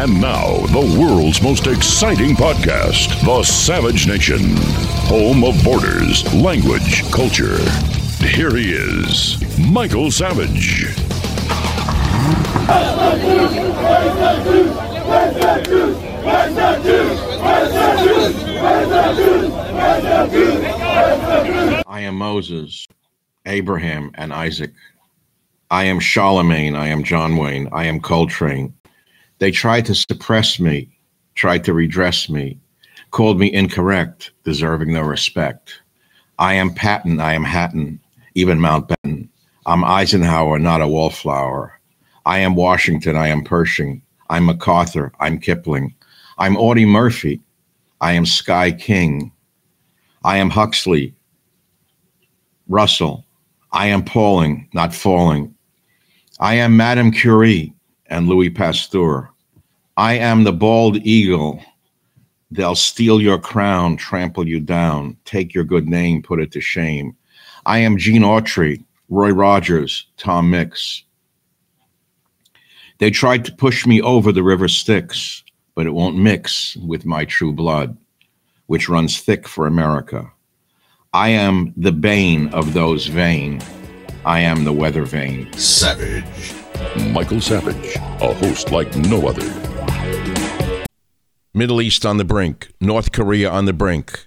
And now, the world's most exciting podcast, The Savage Nation, home of borders, language, culture. Here he is, Michael Savage. I am Moses, Abraham, and Isaac. I am Charlemagne. I am John Wayne. I am Coltrane. They tried to suppress me, tried to redress me, called me incorrect, deserving no respect. I am Patton. I am Hatton, even Mountbatten. I'm Eisenhower, not a wallflower. I am Washington. I am Pershing. I'm MacArthur. I'm Kipling. I'm Audie Murphy. I am Sky King. I am Huxley. Russell. I am Pauling, not falling. I am Madame Curie and Louis Pasteur. I am the bald eagle. They'll steal your crown, trample you down, take your good name, put it to shame. I am Gene Autry, Roy Rogers, Tom Mix. They tried to push me over the river Styx, but it won't mix with my true blood, which runs thick for America. I am the bane of those vain. I am the weather vane. Savage. Michael Savage, a host like no other. Middle East on the brink, North Korea on the brink.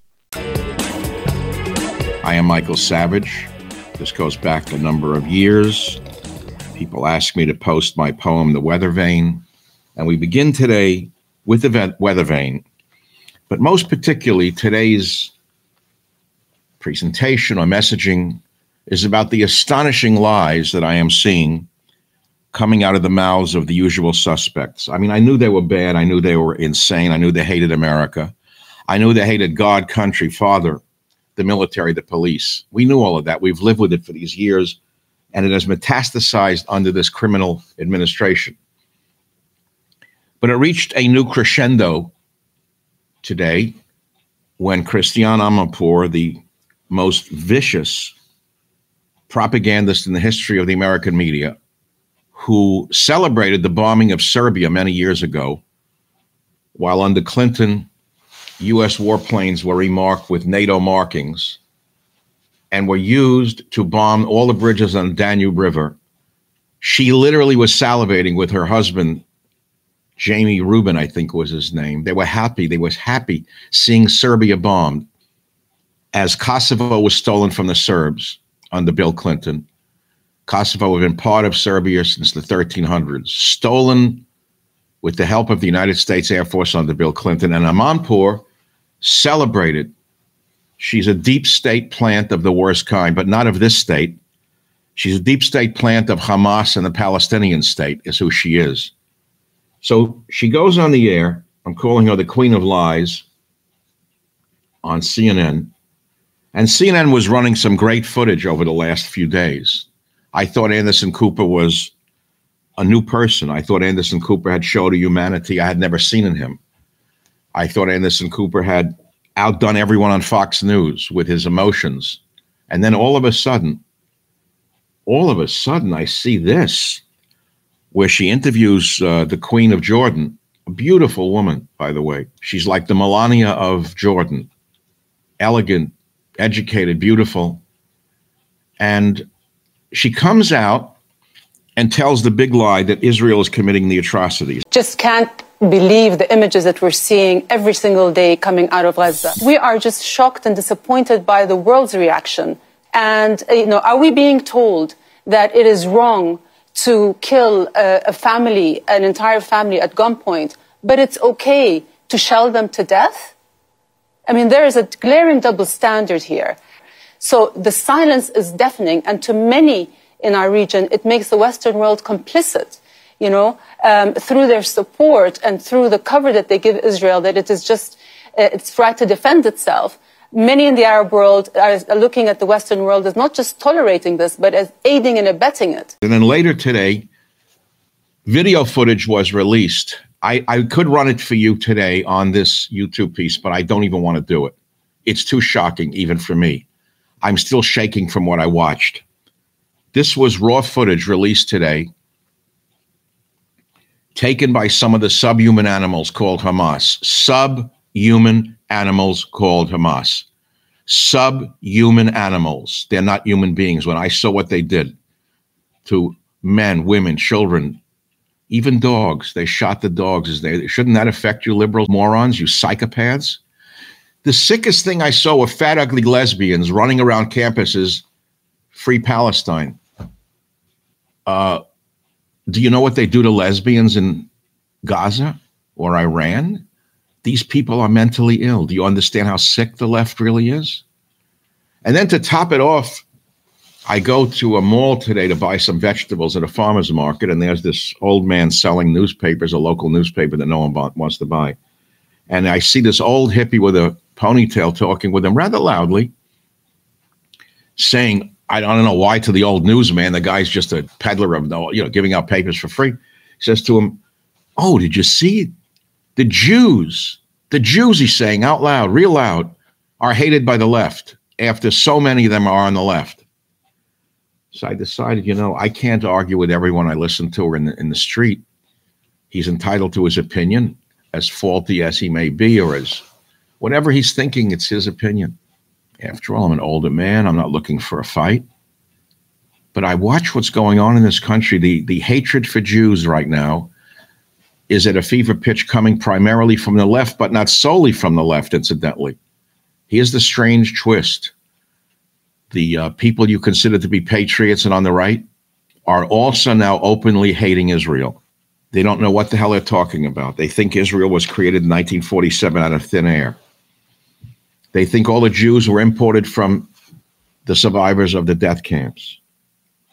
I am Michael Savage. This goes back a number of years. People ask me to post my poem, The Weather Vane. And we begin today with the weather vane. But most particularly, today's presentation or messaging is about the astonishing lies that I am seeing coming out of the mouths of the usual suspects. I mean, I knew they were bad. I knew they were insane. I knew they hated America. I knew they hated God, country, father, the military, the police. We knew all of that. We've lived with it for these years, and it has metastasized under this criminal administration. But it reached a new crescendo today when Christiane Amanpour, the most vicious propagandist in the history of the American media, who celebrated the bombing of Serbia many years ago, while under Clinton, U.S. warplanes were remarked with NATO markings and were used to bomb all the bridges on the Danube River. She literally was salivating with her husband, Jamie Rubin, I think was his name. They were happy. They was happy seeing Serbia bombed as Kosovo was stolen from the Serbs under Bill Clinton. Kosovo had been part of Serbia since the 1300s, stolen with the help of the United States Air Force under Bill Clinton. And Amanpour celebrated. She's a deep state plant of the worst kind, but not of this state. She's a deep state plant of Hamas and the Palestinian state, is who she is. So she goes on the air. I'm calling her the Queen of Lies on CNN. And CNN was running some great footage over the last few days. I thought Anderson Cooper was a new person. I thought Anderson Cooper had showed a humanity I had never seen in him. I thought Anderson Cooper had outdone everyone on Fox News with his emotions. And then all of a sudden, all of a sudden, I see this where she interviews uh, the Queen of Jordan, a beautiful woman, by the way. She's like the Melania of Jordan, elegant, educated, beautiful. And she comes out and tells the big lie that Israel is committing the atrocities. Just can't believe the images that we're seeing every single day coming out of Gaza. We are just shocked and disappointed by the world's reaction. And, uh, you know, are we being told that it is wrong to kill a, a family, an entire family at gunpoint, but it's okay to shell them to death? I mean, there is a glaring double standard here. So the silence is deafening, and to many in our region, it makes the Western world complicit, you know, um, through their support and through the cover that they give Israel, that it is just uh, its right to defend itself. Many in the Arab world are looking at the Western world as not just tolerating this, but as aiding and abetting it. And then later today, video footage was released. I, I could run it for you today on this YouTube piece, but I don't even want to do it. It's too shocking, even for me. I'm still shaking from what I watched. This was raw footage released today, taken by some of the subhuman animals called Hamas. Subhuman animals called Hamas. Subhuman animals. They're not human beings. When I saw what they did to men, women, children, even dogs, they shot the dogs. Is they shouldn't that affect you liberal morons, you psychopaths? The sickest thing I saw were fat, ugly lesbians running around campuses, free Palestine. Uh, do you know what they do to lesbians in Gaza or Iran? These people are mentally ill. Do you understand how sick the left really is? And then to top it off, I go to a mall today to buy some vegetables at a farmer's market, and there's this old man selling newspapers, a local newspaper that no one wants to buy. And I see this old hippie with a ponytail talking with him rather loudly, saying, I don't know why to the old newsman, the guy's just a peddler of you know giving out papers for free. He says to him, "Oh, did you see the Jews? The Jews?" He's saying out loud, real loud, are hated by the left after so many of them are on the left. So I decided, you know, I can't argue with everyone I listen to or in the, in the street. He's entitled to his opinion, as faulty as he may be, or as whatever he's thinking, it's his opinion. After all, I'm an older man. I'm not looking for a fight. But I watch what's going on in this country. The, the hatred for Jews right now is at a fever pitch coming primarily from the left, but not solely from the left, incidentally. Here's the strange twist the uh, people you consider to be patriots and on the right are also now openly hating Israel. They don't know what the hell they're talking about. They think Israel was created in 1947 out of thin air. They think all the Jews were imported from the survivors of the death camps.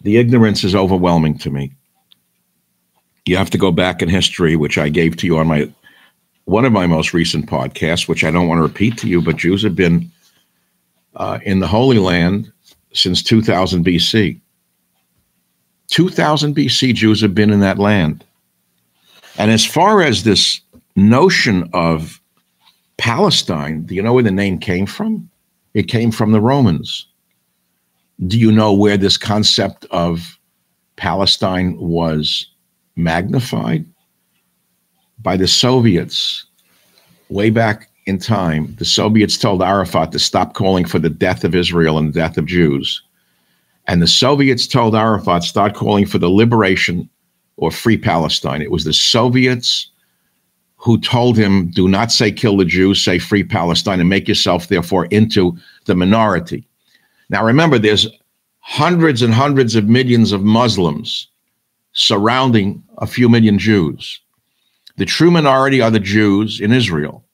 The ignorance is overwhelming to me. You have to go back in history, which I gave to you on my one of my most recent podcasts, which I don't want to repeat to you, but Jews have been uh, in the Holy Land since 2000 BC. 2000 BC, Jews have been in that land. And as far as this notion of Palestine, do you know where the name came from? It came from the Romans. Do you know where this concept of Palestine was magnified? By the Soviets. Way back in time, the Soviets told Arafat to stop calling for the death of Israel and the death of Jews. And the Soviets told Arafat start calling for the liberation or free Palestine. It was the Soviets who told him, do not say kill the Jews, say free Palestine, and make yourself, therefore, into the minority. Now, remember, there's hundreds and hundreds of millions of Muslims surrounding a few million Jews. The true minority are the Jews in Israel.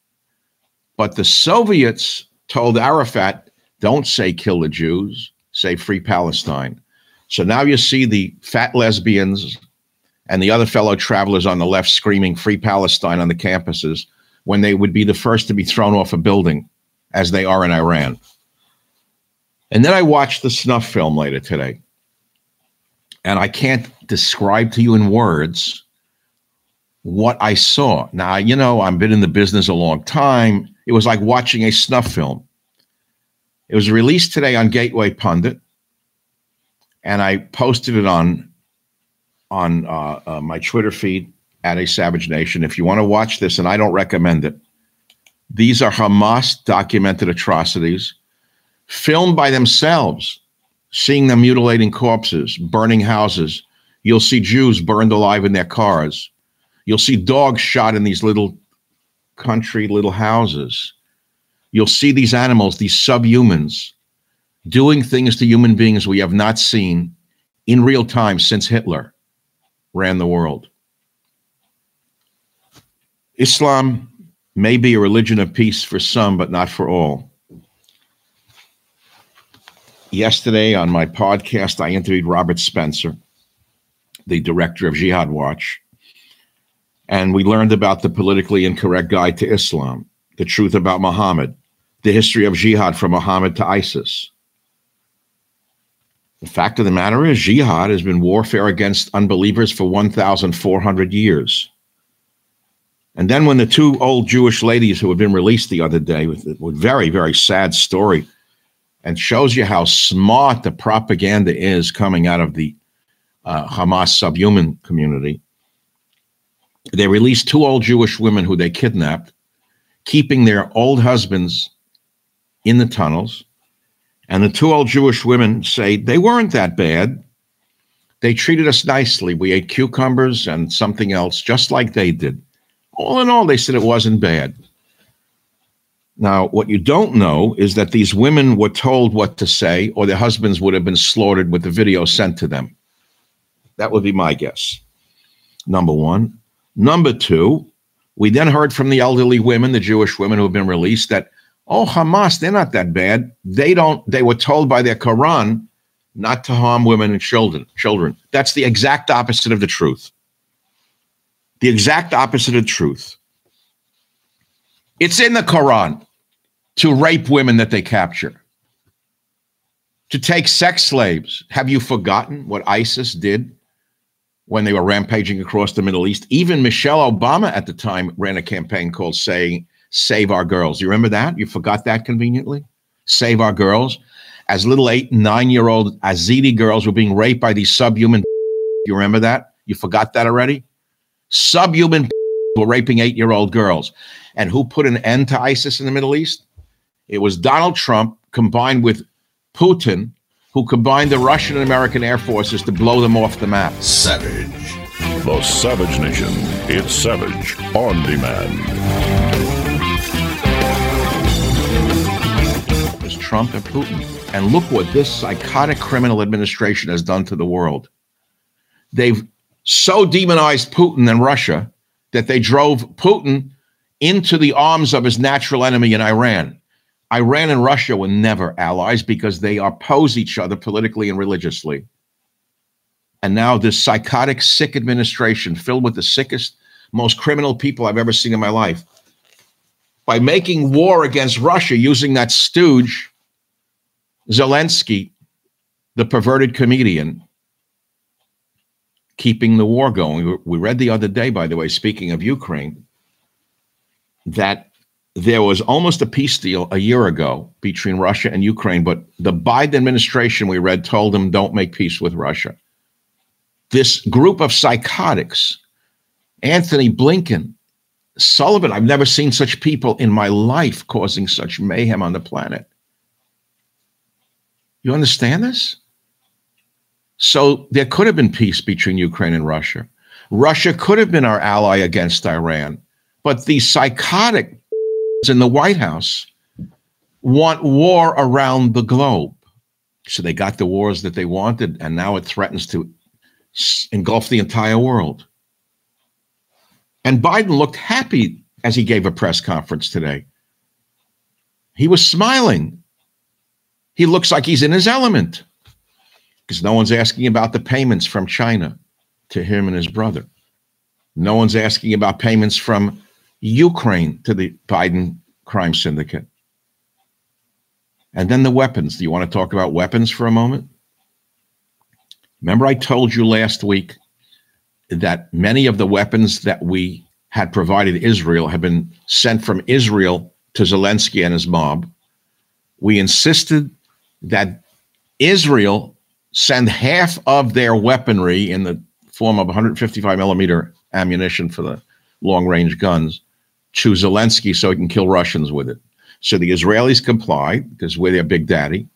But the Soviets told Arafat, don't say kill the Jews, say free Palestine. So now you see the fat lesbians and the other fellow travelers on the left screaming free Palestine on the campuses when they would be the first to be thrown off a building, as they are in Iran. And then I watched the snuff film later today. And I can't describe to you in words what I saw. Now, you know, I've been in the business a long time. It was like watching a snuff film. It was released today on Gateway Pundit, and I posted it on on uh, uh, my Twitter feed at a Savage Nation. If you want to watch this, and I don't recommend it, these are Hamas documented atrocities filmed by themselves, seeing them mutilating corpses, burning houses. You'll see Jews burned alive in their cars. You'll see dogs shot in these little country little houses. You'll see these animals, these subhumans, doing things to human beings we have not seen in real time since Hitler ran the world. Islam may be a religion of peace for some, but not for all. Yesterday on my podcast, I interviewed Robert Spencer, the director of Jihad Watch, and we learned about the politically incorrect guide to Islam, the truth about Muhammad, the history of jihad from Muhammad to ISIS. The fact of the matter is, jihad has been warfare against unbelievers for 1,400 years. And then when the two old Jewish ladies who had been released the other day with a very, very sad story and shows you how smart the propaganda is coming out of the uh, Hamas subhuman community. They released two old Jewish women who they kidnapped, keeping their old husbands in the tunnels. And the two old Jewish women say they weren't that bad. They treated us nicely. We ate cucumbers and something else, just like they did all in all, they said it wasn't bad. Now, what you don't know is that these women were told what to say, or their husbands would have been slaughtered with the video sent to them. That would be my guess. Number one. Number two, we then heard from the elderly women, the Jewish women who have been released, that, oh, Hamas, they're not that bad. They don't, they were told by their Quran not to harm women and children. Children. That's the exact opposite of the truth the exact opposite of truth. It's in the Quran to rape women that they capture, to take sex slaves. Have you forgotten what ISIS did when they were rampaging across the Middle East? Even Michelle Obama at the time ran a campaign called saying, Save Our Girls. You remember that? You forgot that conveniently? Save Our Girls. As little eight, nine year old Yazidi girls were being raped by these subhuman. You remember that? You forgot that already? subhuman were raping eight year old girls. And who put an end to ISIS in the Middle East? It was Donald Trump combined with Putin, who combined the Russian and American air forces to blow them off the map. Savage. The Savage Nation. It's Savage on demand. Trump and Putin. And look what this psychotic criminal administration has done to the world. They've so demonized Putin and Russia that they drove Putin into the arms of his natural enemy in Iran. Iran and Russia were never allies because they oppose each other politically and religiously. And now this psychotic, sick administration filled with the sickest, most criminal people I've ever seen in my life. By making war against Russia using that stooge, Zelensky, the perverted comedian, keeping the war going. We read the other day, by the way, speaking of Ukraine, that there was almost a peace deal a year ago between Russia and Ukraine, but the Biden administration, we read, told them don't make peace with Russia. This group of psychotics, Antony Blinken, Sullivan, I've never seen such people in my life causing such mayhem on the planet. You understand this? So there could have been peace between Ukraine and Russia. Russia could have been our ally against Iran. But the psychotic in the White House want war around the globe. So they got the wars that they wanted, and now it threatens to engulf the entire world. And Biden looked happy as he gave a press conference today. He was smiling. He looks like he's in his element because no one's asking about the payments from China to him and his brother. No one's asking about payments from Ukraine to the Biden crime syndicate. And then the weapons. Do you want to talk about weapons for a moment? Remember, I told you last week that many of the weapons that we had provided Israel have been sent from Israel to Zelensky and his mob. We insisted that Israel send half of their weaponry in the form of 155 millimeter ammunition for the long range guns to Zelensky so he can kill Russians with it. So the Israelis comply because we're their big daddy.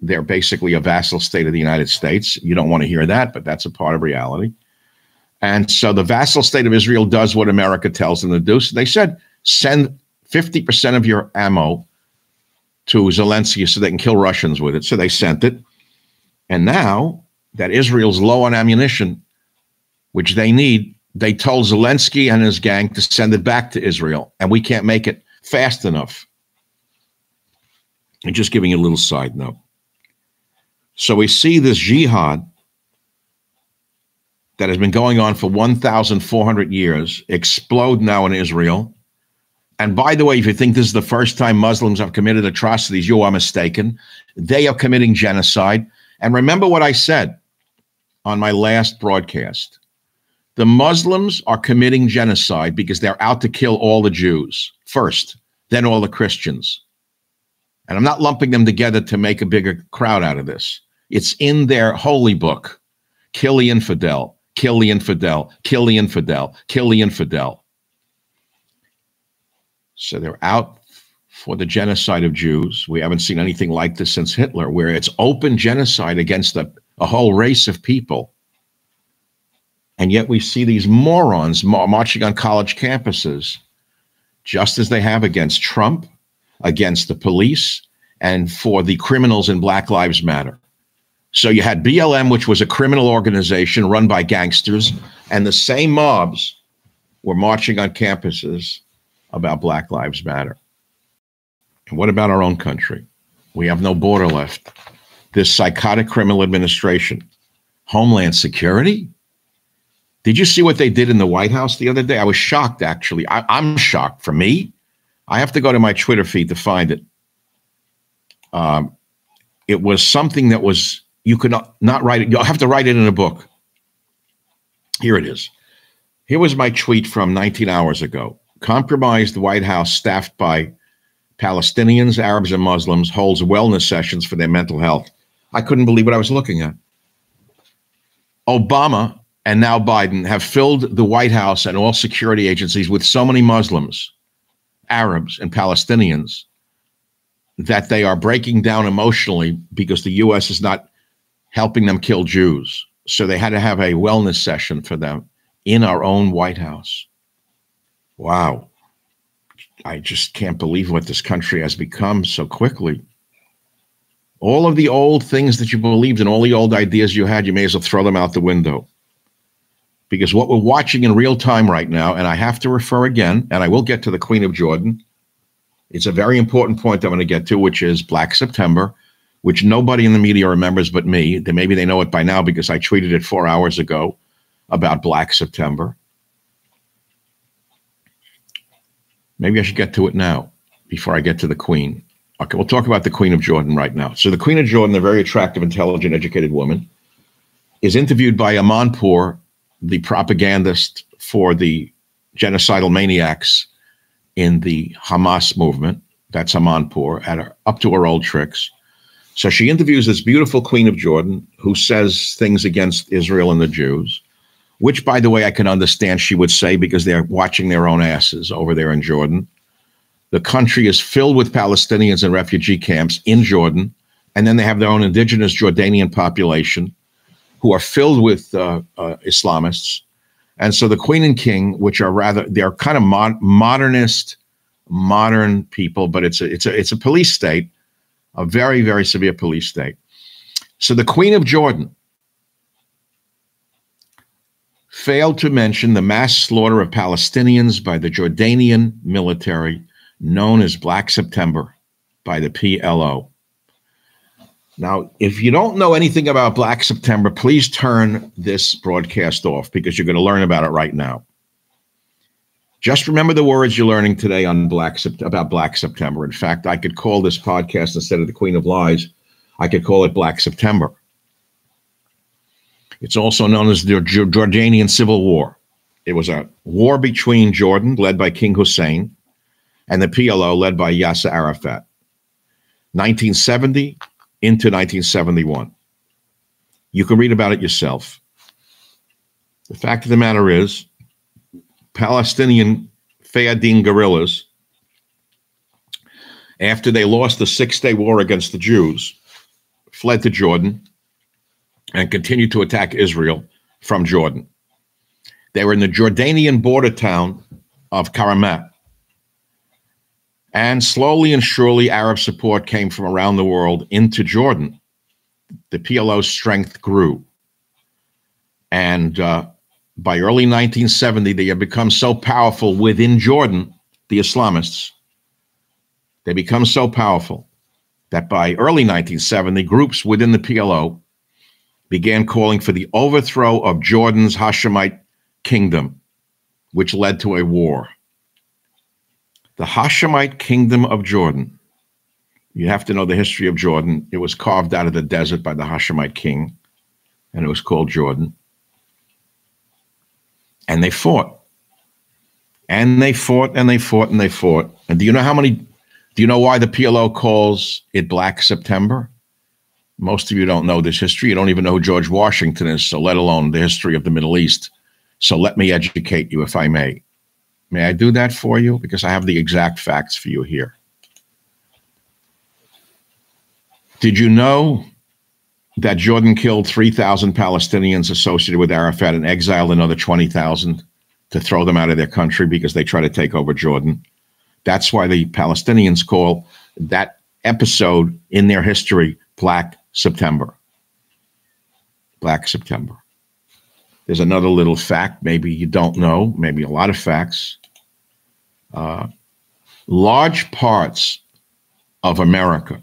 They're basically a vassal state of the United States. You don't want to hear that, but that's a part of reality. And so the vassal state of Israel does what America tells them to do. So they said, send 50% of your ammo to Zelensky so they can kill Russians with it. So they sent it. And now that Israel's low on ammunition, which they need, they told Zelensky and his gang to send it back to Israel. And we can't make it fast enough. And just giving you a little side note. So we see this jihad that has been going on for 1,400 years explode now in Israel. And by the way, if you think this is the first time Muslims have committed atrocities, you are mistaken. They are committing genocide. And remember what I said on my last broadcast the Muslims are committing genocide because they're out to kill all the Jews first, then all the Christians. And I'm not lumping them together to make a bigger crowd out of this. It's in their holy book kill the infidel, kill the infidel, kill the infidel, kill the infidel. So they're out for the genocide of Jews. We haven't seen anything like this since Hitler, where it's open genocide against a, a whole race of people. And yet we see these morons marching on college campuses, just as they have against Trump, against the police, and for the criminals in Black Lives Matter. So you had BLM, which was a criminal organization run by gangsters, and the same mobs were marching on campuses about Black Lives Matter. And what about our own country? We have no border left. This psychotic criminal administration, Homeland Security. Did you see what they did in the White House the other day? I was shocked, actually. I, I'm shocked. For me, I have to go to my Twitter feed to find it. Um, it was something that was you could not, not write it. You'll have to write it in a book. Here it is. Here was my tweet from 19 hours ago. Compromised White House staffed by Palestinians, Arabs, and Muslims holds wellness sessions for their mental health. I couldn't believe what I was looking at. Obama and now Biden have filled the White House and all security agencies with so many Muslims, Arabs, and Palestinians that they are breaking down emotionally because the U.S. is not helping them kill Jews. So they had to have a wellness session for them in our own White House. Wow. I just can't believe what this country has become so quickly. All of the old things that you believed in, all the old ideas you had, you may as well throw them out the window. Because what we're watching in real time right now, and I have to refer again, and I will get to the Queen of Jordan. It's a very important point I'm going to get to, which is Black September which nobody in the media remembers but me. Maybe they know it by now because I tweeted it four hours ago about Black September. Maybe I should get to it now before I get to the Queen. Okay, we'll talk about the Queen of Jordan right now. So, the Queen of Jordan, a very attractive, intelligent, educated woman, is interviewed by Amanpour, the propagandist for the genocidal maniacs in the Hamas movement. That's Amanpour, at her, up to her old tricks. So she interviews this beautiful Queen of Jordan who says things against Israel and the Jews, which, by the way, I can understand she would say because they're watching their own asses over there in Jordan. The country is filled with Palestinians and refugee camps in Jordan. And then they have their own indigenous Jordanian population who are filled with uh, uh, Islamists. And so the Queen and King, which are rather, they're kind of mod- modernist, modern people, but it's a, it's a, it's a police state a very, very severe police state. So the Queen of Jordan failed to mention the mass slaughter of Palestinians by the Jordanian military, known as Black September by the PLO. Now, if you don't know anything about Black September, please turn this broadcast off because you're going to learn about it right now. Just remember the words you're learning today on Black about Black September. In fact, I could call this podcast instead of the Queen of Lies, I could call it Black September. It's also known as the Jordanian Civil War. It was a war between Jordan, led by King Hussein, and the PLO, led by Yasser Arafat. 1970 into 1971. You can read about it yourself. The fact of the matter is, Palestinian Fedayeen guerrillas, after they lost the Six Day War against the Jews, fled to Jordan and continued to attack Israel from Jordan. They were in the Jordanian border town of Karamat. And slowly and surely, Arab support came from around the world into Jordan. The PLO's strength grew. And uh, by early 1970, they had become so powerful within Jordan, the Islamists. They become so powerful that by early 1970, groups within the PLO began calling for the overthrow of Jordan's Hashemite kingdom, which led to a war. The Hashemite kingdom of Jordan. You have to know the history of Jordan. It was carved out of the desert by the Hashemite king, and it was called Jordan. And they fought. And they fought and they fought and they fought. And do you know how many? Do you know why the PLO calls it Black September? Most of you don't know this history. You don't even know who George Washington is, so let alone the history of the Middle East. So let me educate you, if I may. May I do that for you? Because I have the exact facts for you here. Did you know that Jordan killed 3,000 Palestinians associated with Arafat and exiled another 20,000 to throw them out of their country because they try to take over Jordan? That's why the Palestinians call that episode in their history Black September. Black September. There's another little fact, maybe you don't know, maybe a lot of facts. Uh, large parts of America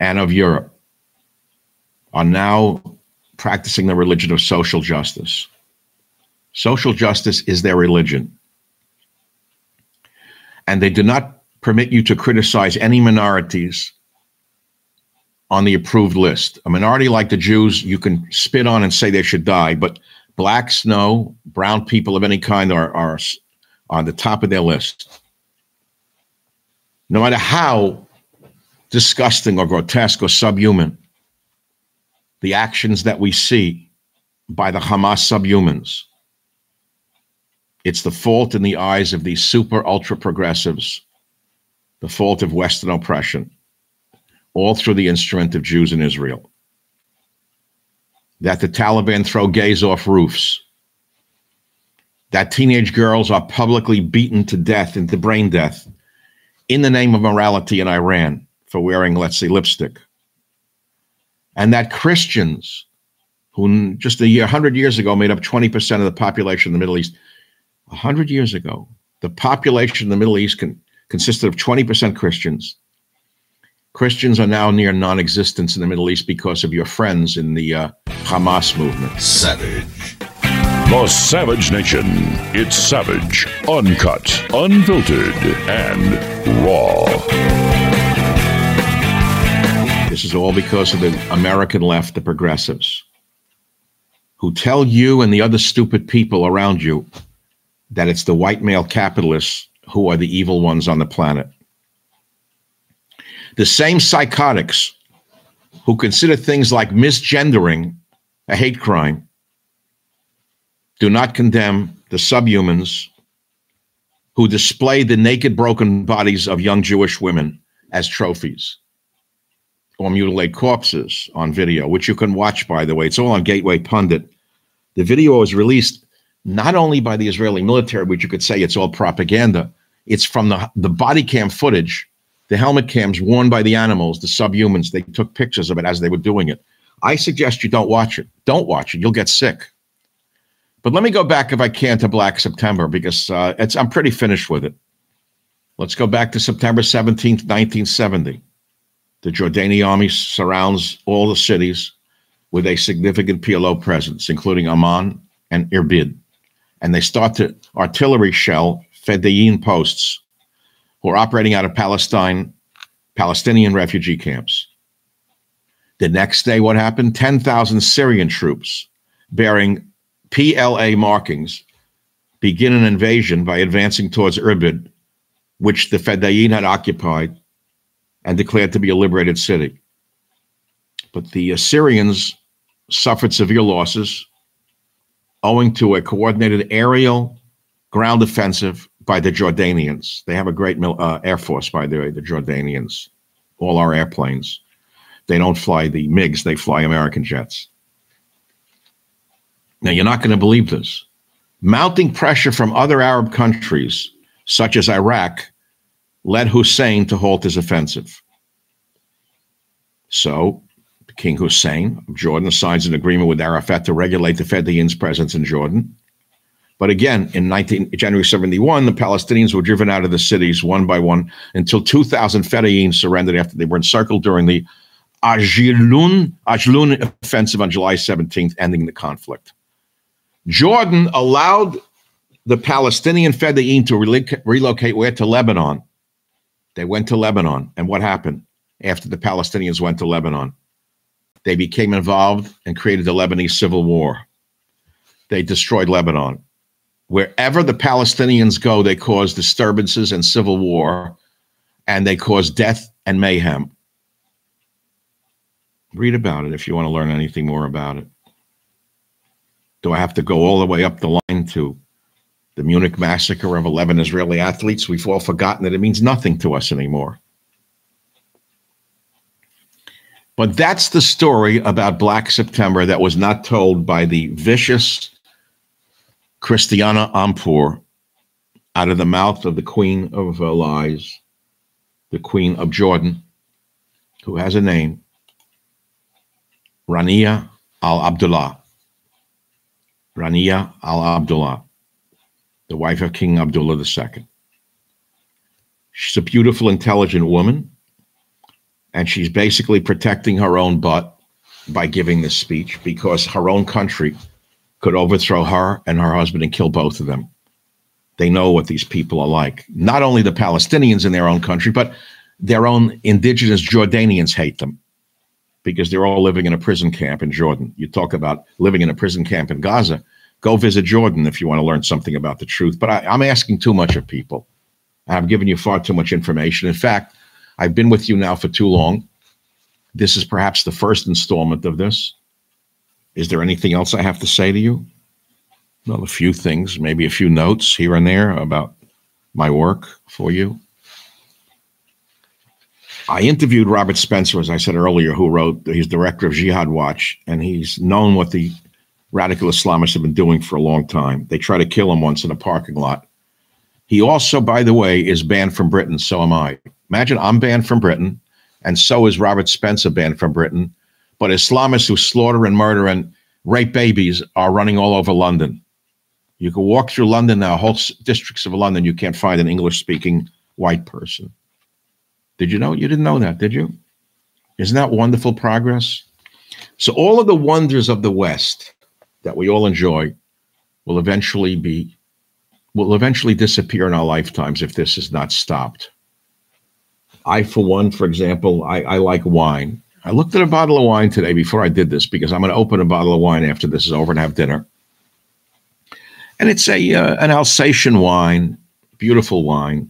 and of Europe are now practicing the religion of social justice. Social justice is their religion. And they do not permit you to criticize any minorities on the approved list. A minority like the Jews, you can spit on and say they should die, but blacks, no, brown people of any kind are, are on the top of their list. No matter how disgusting or grotesque or subhuman the actions that we see by the Hamas subhumans, it's the fault in the eyes of these super ultra progressives, the fault of Western oppression all through the instrument of Jews in Israel. That the Taliban throw gays off roofs. That teenage girls are publicly beaten to death into brain death in the name of morality in Iran for wearing, let's say, lipstick. And that Christians, who just a year, 100 years ago made up 20% of the population in the Middle East, 100 years ago, the population in the Middle East consisted of 20% Christians, Christians are now near non existence in the Middle East because of your friends in the uh, Hamas movement. Savage. The Savage Nation. It's savage, uncut, unfiltered, and raw. This is all because of the American left, the progressives, who tell you and the other stupid people around you that it's the white male capitalists who are the evil ones on the planet. The same psychotics who consider things like misgendering a hate crime do not condemn the subhumans who display the naked, broken bodies of young Jewish women as trophies or mutilate corpses on video, which you can watch, by the way. It's all on Gateway Pundit. The video was released not only by the Israeli military, which you could say it's all propaganda, it's from the, the body cam footage the helmet cams worn by the animals, the subhumans, they took pictures of it as they were doing it. I suggest you don't watch it. Don't watch it. You'll get sick. But let me go back, if I can, to Black September because uh, it's, I'm pretty finished with it. Let's go back to September 17th, 1970. The Jordanian army surrounds all the cities with a significant PLO presence, including Amman and Irbid. And they start to artillery shell Fedayeen posts who are operating out of Palestine, Palestinian refugee camps. The next day, what happened? 10,000 Syrian troops bearing PLA markings begin an invasion by advancing towards Irbid, which the Fedayeen had occupied and declared to be a liberated city. But the uh, Assyrians suffered severe losses owing to a coordinated aerial ground offensive by the Jordanians. They have a great uh, air force, by the way, the Jordanians, all our airplanes. They don't fly the MiGs, they fly American jets. Now, you're not going to believe this. Mounting pressure from other Arab countries, such as Iraq, led Hussein to halt his offensive. So, King Hussein of Jordan signs an agreement with Arafat to regulate the Fedayeen's presence in Jordan. But again, in 19, January 71, the Palestinians were driven out of the cities one by one until 2,000 Fedayeen surrendered after they were encircled during the Ajilun, Ajilun offensive on July 17th, ending the conflict. Jordan allowed the Palestinian Fedayeen to relocate where to Lebanon. They went to Lebanon. And what happened after the Palestinians went to Lebanon? They became involved and created the Lebanese civil war. They destroyed Lebanon. Wherever the Palestinians go, they cause disturbances and civil war, and they cause death and mayhem. Read about it if you want to learn anything more about it. Do I have to go all the way up the line to the Munich massacre of 11 Israeli athletes? We've all forgotten that it means nothing to us anymore. But that's the story about Black September that was not told by the vicious Christiana Amanpour out of the mouth of the Queen of uh, Lies, the Queen of Jordan, who has a name, Rania al Abdullah. Rania al Abdullah, the wife of King Abdullah II. She's a beautiful, intelligent woman, and she's basically protecting her own butt by giving this speech because her own country could overthrow her and her husband and kill both of them. They know what these people are like. Not only the Palestinians in their own country, but their own indigenous Jordanians hate them because they're all living in a prison camp in Jordan. You talk about living in a prison camp in Gaza. Go visit Jordan if you want to learn something about the truth. But I, am asking too much of people. I've given you far too much information. In fact, I've been with you now for too long. This is perhaps the first installment of this. Is there anything else I have to say to you? Well, a few things, maybe a few notes here and there about my work for you. I interviewed Robert Spencer, as I said earlier, who wrote, he's director of Jihad Watch, and he's known what the radical Islamists have been doing for a long time. They try to kill him once in a parking lot. He also, by the way, is banned from Britain. So am I. Imagine I'm banned from Britain, and so is Robert Spencer banned from Britain. But Islamists who slaughter and murder and rape babies are running all over London. You can walk through London now, whole districts of London, you can't find an English speaking white person. Did you know? You didn't know that, did you? Isn't that wonderful progress? So, all of the wonders of the West that we all enjoy will eventually be will eventually disappear in our lifetimes if this is not stopped. I, for one, for example, I, I like wine. I looked at a bottle of wine today before I did this because I'm going to open a bottle of wine after this is over and have dinner. And it's a uh, an Alsatian wine, beautiful wine.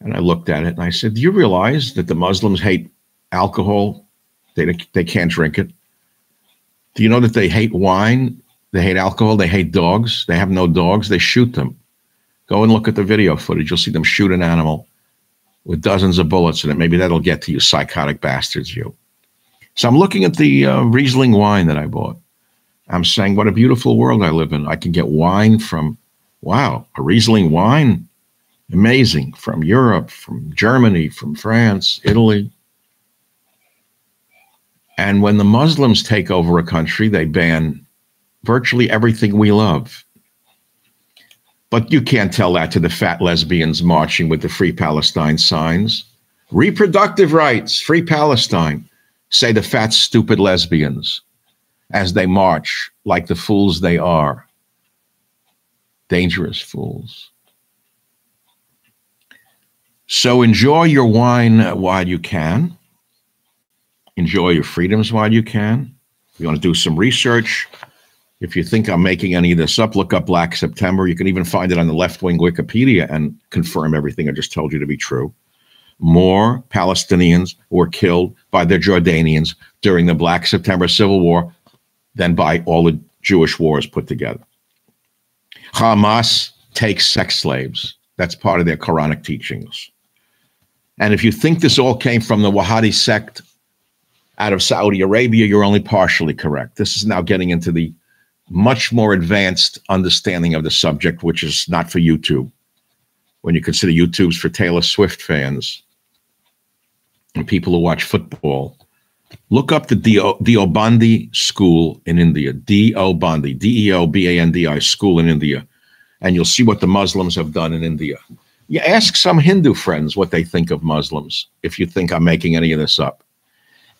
And I looked at it and I said, Do you realize that the Muslims hate alcohol? They, they can't drink it. Do you know that they hate wine? They hate alcohol. They hate dogs. They have no dogs. They shoot them. Go and look at the video footage. You'll see them shoot an animal with dozens of bullets in it. Maybe that'll get to you, psychotic bastards, you. So I'm looking at the uh, Riesling wine that I bought. I'm saying, what a beautiful world I live in. I can get wine from, wow, a Riesling wine amazing from Europe, from Germany, from France, Italy. And when the Muslims take over a country, they ban virtually everything we love. But you can't tell that to the fat lesbians marching with the Free Palestine signs. Reproductive rights, Free Palestine, say the fat, stupid lesbians as they march like the fools they are. Dangerous fools. So enjoy your wine while you can. Enjoy your freedoms while you can. If you want to do some research, If you think I'm making any of this up, look up Black September. You can even find it on the left wing Wikipedia and confirm everything I just told you to be true. More Palestinians were killed by the Jordanians during the Black September Civil War than by all the Jewish wars put together. Hamas takes sex slaves. That's part of their Quranic teachings. And if you think this all came from the Wahhabi sect out of Saudi Arabia, you're only partially correct. This is now getting into the much more advanced understanding of the subject, which is not for YouTube. When you consider YouTube's for Taylor Swift fans and people who watch football, look up the Deobandi school in India, Deobandi, D E O B A N D I school in India, and you'll see what the Muslims have done in India. You ask some Hindu friends what they think of Muslims, if you think I'm making any of this up.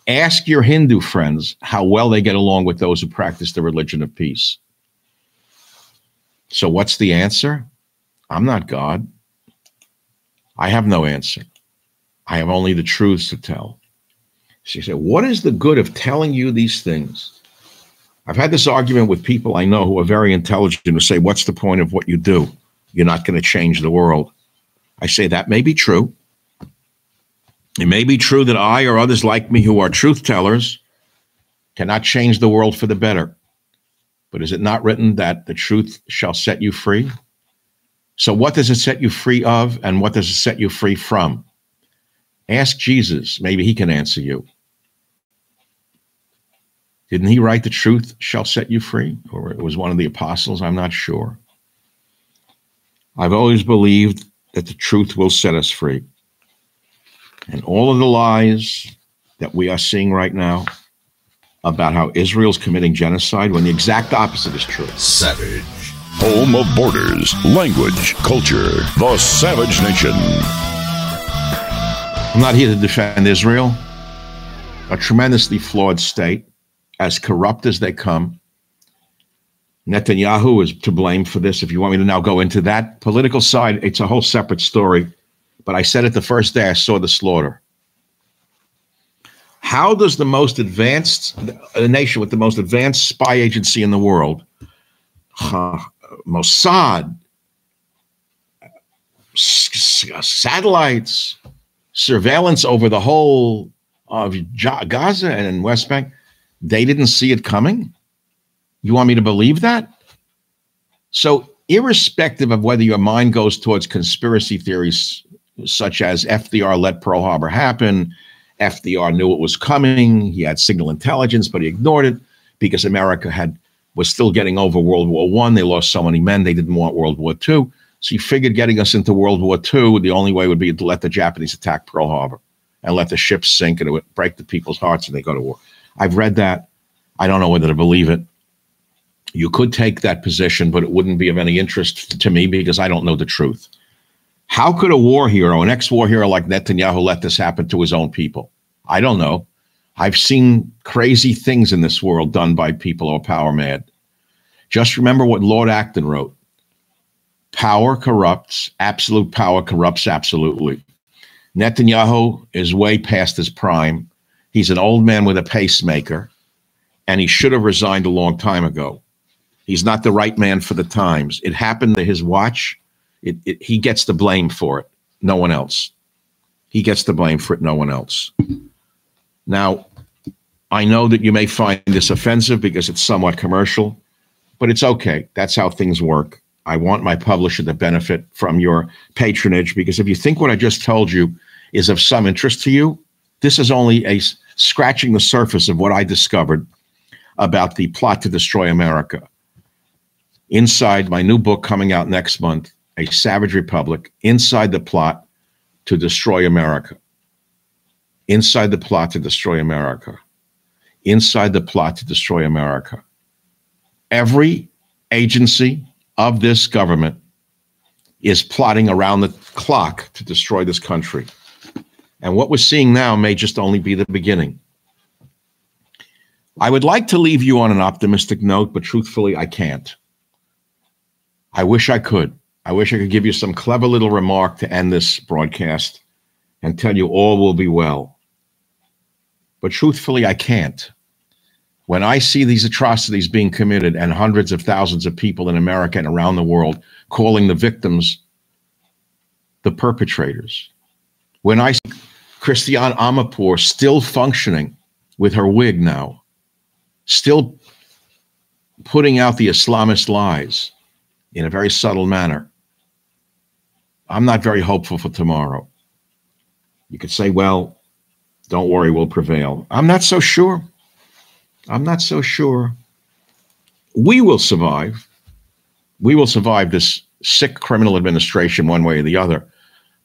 Ask your Hindu friends how well they get along with those who practice the religion of peace. So, what's the answer? I'm not God. I have no answer. I have only the truths to tell. She said, What is the good of telling you these things? I've had this argument with people I know who are very intelligent who say, What's the point of what you do? You're not going to change the world. I say that may be true. It may be true that I or others like me who are truth tellers cannot change the world for the better. But is it not written that the truth shall set you free? So, what does it set you free of, and what does it set you free from? Ask Jesus. Maybe he can answer you. Didn't he write the truth shall set you free? Or it was one of the apostles? I'm not sure. I've always believed that the truth will set us free. And all of the lies that we are seeing right now about how Israel's committing genocide when the exact opposite is true. Savage. Home of borders, language, culture. The Savage Nation. I'm not here to defend Israel, a tremendously flawed state, as corrupt as they come. Netanyahu is to blame for this. If you want me to now go into that political side, it's a whole separate story. But I said it the first day I saw the slaughter. How does the most advanced, nation with the most advanced spy agency in the world, Mossad, satellites, surveillance over the whole of Gaza and West Bank, they didn't see it coming? You want me to believe that? So, irrespective of whether your mind goes towards conspiracy theories such as FDR let Pearl Harbor happen, FDR knew it was coming, he had signal intelligence, but he ignored it because America had was still getting over World War One. They lost so many men, they didn't want World War Two. So he figured getting us into World War II, the only way would be to let the Japanese attack Pearl Harbor and let the ships sink and it would break the people's hearts and they go to war. I've read that. I don't know whether to believe it. You could take that position, but it wouldn't be of any interest to me because I don't know the truth. How could a war hero, an ex war hero like Netanyahu, let this happen to his own people? I don't know. I've seen crazy things in this world done by people who are power mad. Just remember what Lord Acton wrote Power corrupts, absolute power corrupts absolutely. Netanyahu is way past his prime. He's an old man with a pacemaker, and he should have resigned a long time ago. He's not the right man for the times. It happened to his watch. It, it, he gets the blame for it, no one else. He gets the blame for it, no one else. Now, I know that you may find this offensive because it's somewhat commercial, but it's okay. That's how things work. I want my publisher to benefit from your patronage because if you think what I just told you is of some interest to you, this is only a scratching the surface of what I discovered about the plot to destroy America inside my new book coming out next month, A Savage Republic, inside the plot to destroy America. Inside the plot to destroy America. Inside the plot to destroy America. Every agency of this government is plotting around the clock to destroy this country. And what we're seeing now may just only be the beginning. I would like to leave you on an optimistic note, but truthfully, I can't. I wish I could. I wish I could give you some clever little remark to end this broadcast and tell you all will be well. But truthfully, I can't. When I see these atrocities being committed and hundreds of thousands of people in America and around the world calling the victims the perpetrators, when I see Christiane Amanpour still functioning with her wig now, still putting out the Islamist lies in a very subtle manner, I'm not very hopeful for tomorrow. You could say, well, don't worry, we'll prevail. I'm not so sure. I'm not so sure. We will survive. We will survive this sick criminal administration one way or the other.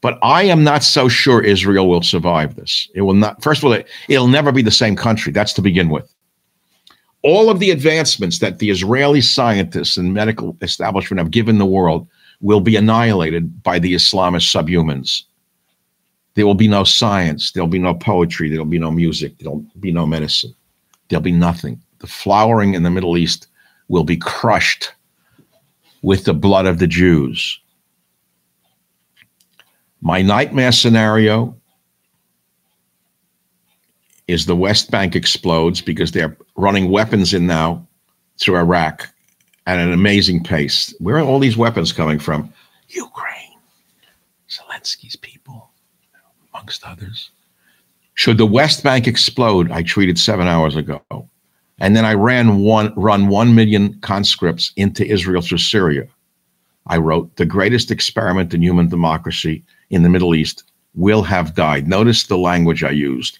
But I am not so sure Israel will survive this. It will not, first of all, it, it'll never be the same country. That's to begin with. All of the advancements that the Israeli scientists and medical establishment have given the world will be annihilated by the Islamist subhumans. There will be no science. There'll be no poetry. There'll be no music. There'll be no medicine. There'll be nothing. The flowering in the Middle East will be crushed with the blood of the Jews. My nightmare scenario is the West Bank explodes because they're running weapons in now through Iraq at an amazing pace. Where are all these weapons coming from? Ukraine, Zelensky's people, amongst others. Should the West Bank explode, I tweeted seven hours ago, and then Iran one run one million conscripts into Israel through Syria. I wrote, the greatest experiment in human democracy in the Middle East will have died. Notice the language I used.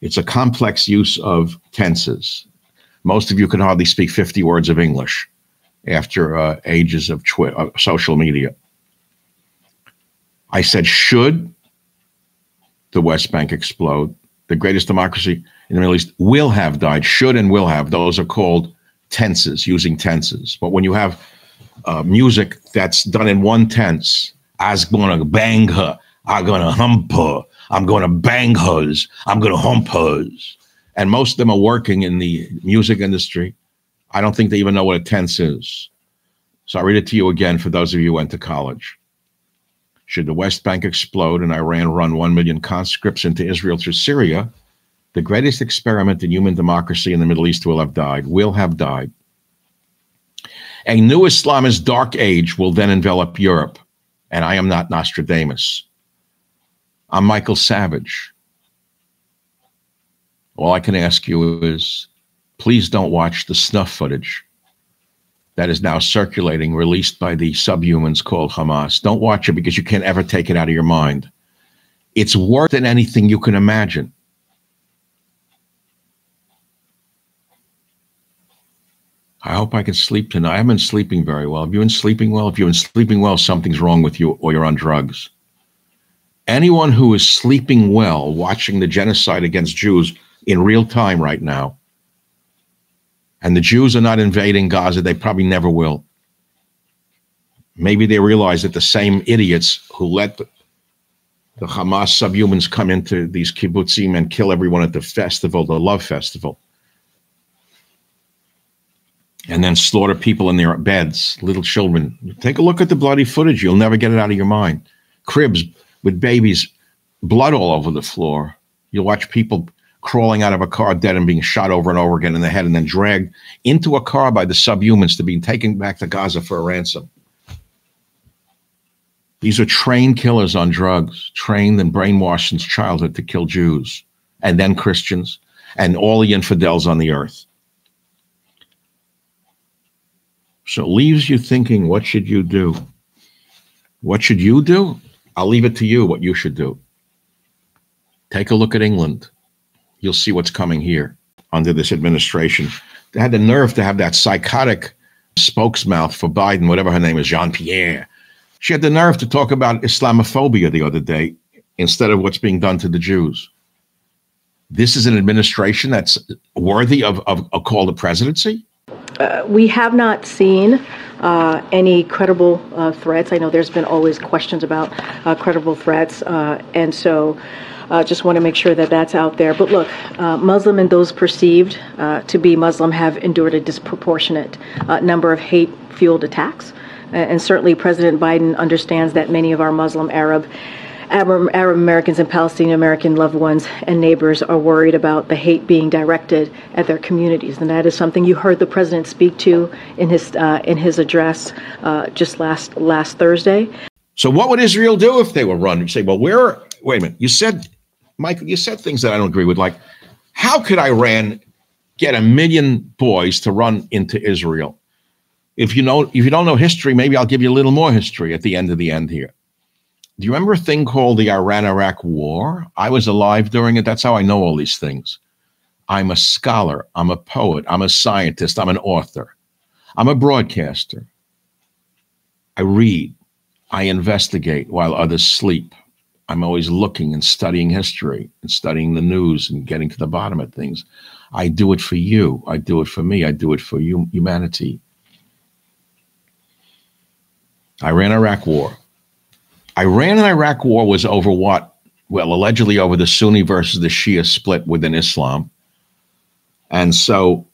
It's a complex use of tenses. Most of you can hardly speak 50 words of English after uh, ages of twi- uh, social media. I said, should the West Bank explode, the greatest democracy in the Middle East will have died, should and will have. Those are called tenses, using tenses. But when you have uh, music that's done in one tense, I's gonna bang her, I'm gonna hump her, I'm gonna bang hers, I'm gonna hump hers. And most of them are working in the music industry. I don't think they even know what a tense is. So I read it to you again for those of you who went to college. Should the West Bank explode and Iran run 1 million conscripts into Israel through Syria, the greatest experiment in human democracy in the Middle East will have died, will have died. A new Islamist dark age will then envelop Europe. And I am not Nostradamus. I'm Michael Savage. All I can ask you is please don't watch the snuff footage that is now circulating, released by the subhumans called Hamas. Don't watch it because you can't ever take it out of your mind. It's worse than anything you can imagine. I hope I can sleep tonight. I haven't been sleeping very well. Have you been sleeping well? If you've been sleeping well, something's wrong with you or you're on drugs. Anyone who is sleeping well watching the genocide against Jews in real time right now, and the Jews are not invading Gaza, they probably never will. Maybe they realize that the same idiots who let the, the Hamas subhumans come into these kibbutzim and kill everyone at the festival, the love festival, and then slaughter people in their beds, little children. Take a look at the bloody footage. You'll never get it out of your mind. Cribs with babies, blood all over the floor. You'll watch people crawling out of a car dead and being shot over and over again in the head and then dragged into a car by the subhumans to be taken back to Gaza for a ransom. These are trained killers on drugs, trained and brainwashed since childhood to kill Jews and then Christians and all the infidels on the earth. So it leaves you thinking, what should you do? What should you do? I'll leave it to you what you should do. Take a look at England. You'll see what's coming here under this administration. They had the nerve to have that psychotic spokesmouth for Biden, whatever her name is, Jean Pierre. She had the nerve to talk about Islamophobia the other day instead of what's being done to the Jews. This is an administration that's worthy of, of a call to presidency? Uh, we have not seen uh, any credible uh, threats. I know there's been always questions about uh, credible threats, uh, and so uh, just want to make sure that that's out there. But look, Muslim and those perceived to be Muslim have endured a disproportionate number of hate-fueled attacks, and certainly President Biden understands that many of our Muslim, Arab, Arab, Arab Americans and Palestinian American loved ones and neighbors are worried about the hate being directed at their communities, and that is something you heard the president speak to in his uh, in his address uh, just last last Thursday. So, what would Israel do if they were run? You say, well, where? Wait a minute. You said, Michael, you said things that I don't agree with. Like, how could Iran get a million boys to run into Israel? If you know, if you don't know history, maybe I'll give you a little more history at the end of the end here. Do you remember a thing called the Iran Iraq War? I was alive during it. That's how I know all these things. I'm a scholar. I'm a poet. I'm a scientist. I'm an author. I'm a broadcaster. I read. I investigate while others sleep. I'm always looking and studying history and studying the news and getting to the bottom of things. I do it for you. I do it for me. I do it for you, humanity. Iran Iraq War. Iran and Iraq War was over what? Well, allegedly over the Sunni versus the Shia split within Islam. And so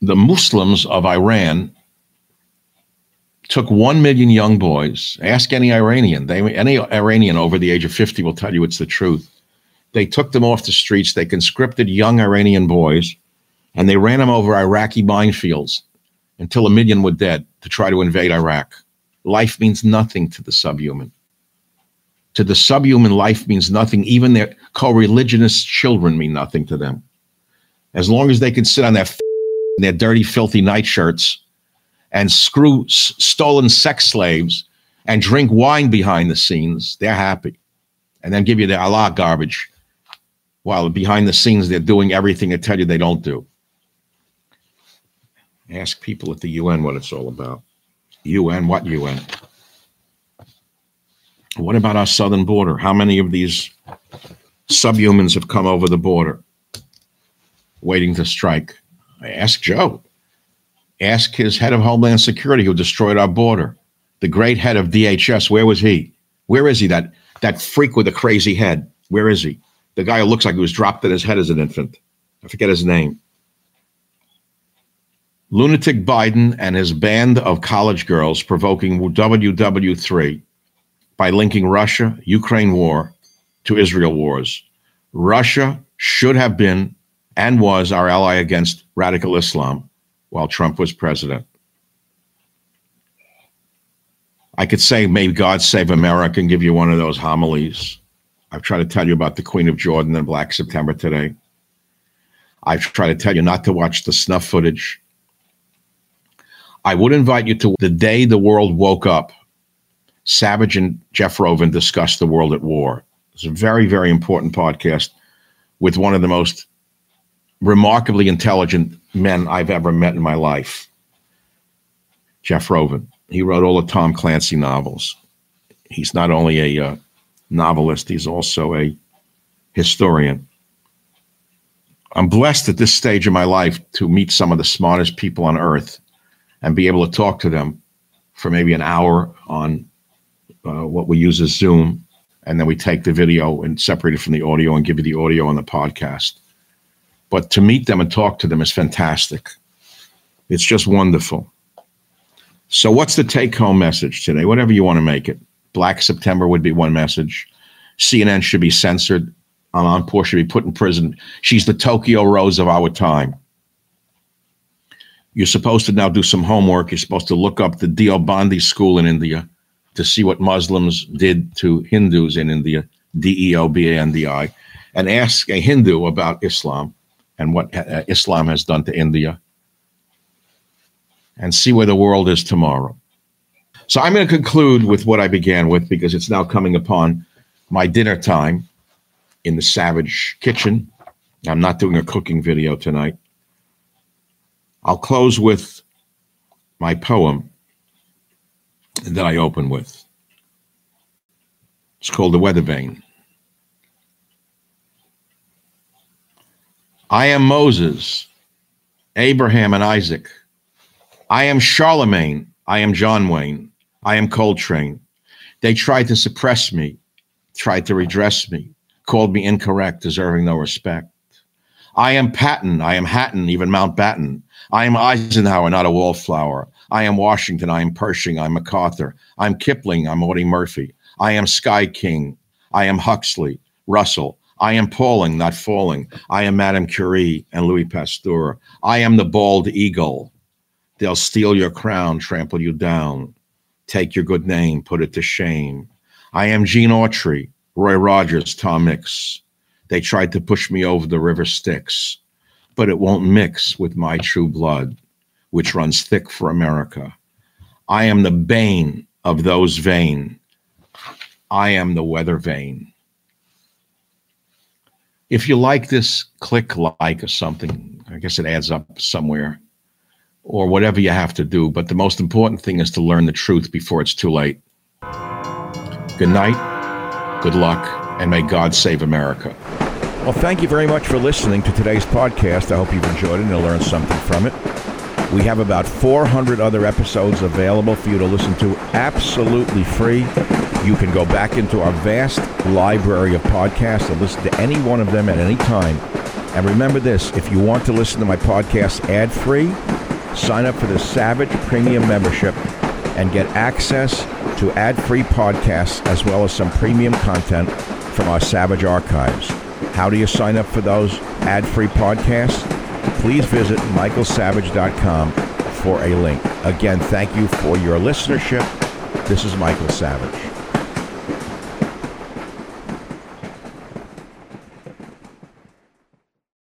the Muslims of Iran took 1 million young boys. Ask any Iranian. They, any Iranian over the age of 50 will tell you it's the truth. They took them off the streets. They conscripted young Iranian boys and they ran them over Iraqi minefields until a million were dead to try to invade Iraq. Life means nothing to the subhuman. To the subhuman, life means nothing. Even their co religionist children mean nothing to them. As long as they can sit on their, their dirty, filthy nightshirts and screw s- stolen sex slaves and drink wine behind the scenes, they're happy. And then give you the Allah garbage while behind the scenes they're doing everything they tell you they don't do. Ask people at the UN what it's all about. UN, what UN? What about our southern border? How many of these subhumans have come over the border waiting to strike? I ask Joe. Ask his head of Homeland Security who destroyed our border. The great head of DHS, where was he? Where is he? That that freak with the crazy head. Where is he? The guy who looks like he was dropped in his head as an infant. I forget his name. Lunatic Biden and his band of college girls provoking WW3 by linking Russia, Ukraine war to Israel wars. Russia should have been and was our ally against radical Islam while Trump was president. I could say, may God save America and give you one of those homilies. I've tried to tell you about the Queen of Jordan and Black September today. I've tried to tell you not to watch the snuff footage. I would invite you to the day the world woke up. Savage and Jeff Rovin discussed the world at war. It's a very, very important podcast with one of the most remarkably intelligent men I've ever met in my life. Jeff Rovin. He wrote all the Tom Clancy novels. He's not only a uh, novelist, he's also a historian. I'm blessed at this stage of my life to meet some of the smartest people on earth and be able to talk to them for maybe an hour on uh, what we use as Zoom. And then we take the video and separate it from the audio and give you the audio on the podcast. But to meet them and talk to them is fantastic. It's just wonderful. So, what's the take home message today? Whatever you want to make it. Black September would be one message. CNN should be censored. Amanpour should be put in prison. She's the Tokyo Rose of our time. You're supposed to now do some homework. You're supposed to look up the Deobandi school in India to see what Muslims did to Hindus in India, D E O B A N D I, and ask a Hindu about Islam and what uh, Islam has done to India and see where the world is tomorrow. So I'm going to conclude with what I began with because it's now coming upon my dinner time in the Savage Kitchen. I'm not doing a cooking video tonight. I'll close with my poem that I open with. It's called The Weather Vane. I am Moses, Abraham, and Isaac. I am Charlemagne. I am John Wayne. I am Coltrane. They tried to suppress me, tried to redress me, called me incorrect, deserving no respect. I am Patton. I am Hatton, even Mountbatten. I am Eisenhower, not a wallflower. I am Washington. I am Pershing. I'm MacArthur. I'm Kipling. I'm Audie Murphy. I am Sky King. I am Huxley, Russell. I am Pauling, not falling. I am Madame Curie and Louis Pasteur. I am the bald eagle. They'll steal your crown, trample you down, take your good name, put it to shame. I am Gene Autry, Roy Rogers, Tom Mix. They tried to push me over the river Styx, but it won't mix with my true blood, which runs thick for America. I am the bane of those vain. I am the weather vane. If you like this, click like or something. I guess it adds up somewhere, or whatever you have to do. But the most important thing is to learn the truth before it's too late. Good night, good luck, and may God save America. Well, thank you very much for listening to today's podcast. I hope you've enjoyed it and learned something from it. We have about 400 other episodes available for you to listen to absolutely free. You can go back into our vast library of podcasts and listen to any one of them at any time. And remember this if you want to listen to my podcast ad free, sign up for the Savage Premium membership and get access to ad free podcasts as well as some premium content from our Savage archives. How do you sign up for those ad free podcasts? please visit michaelsavage.com for a link. Again, thank you for your listenership. This is Michael Savage.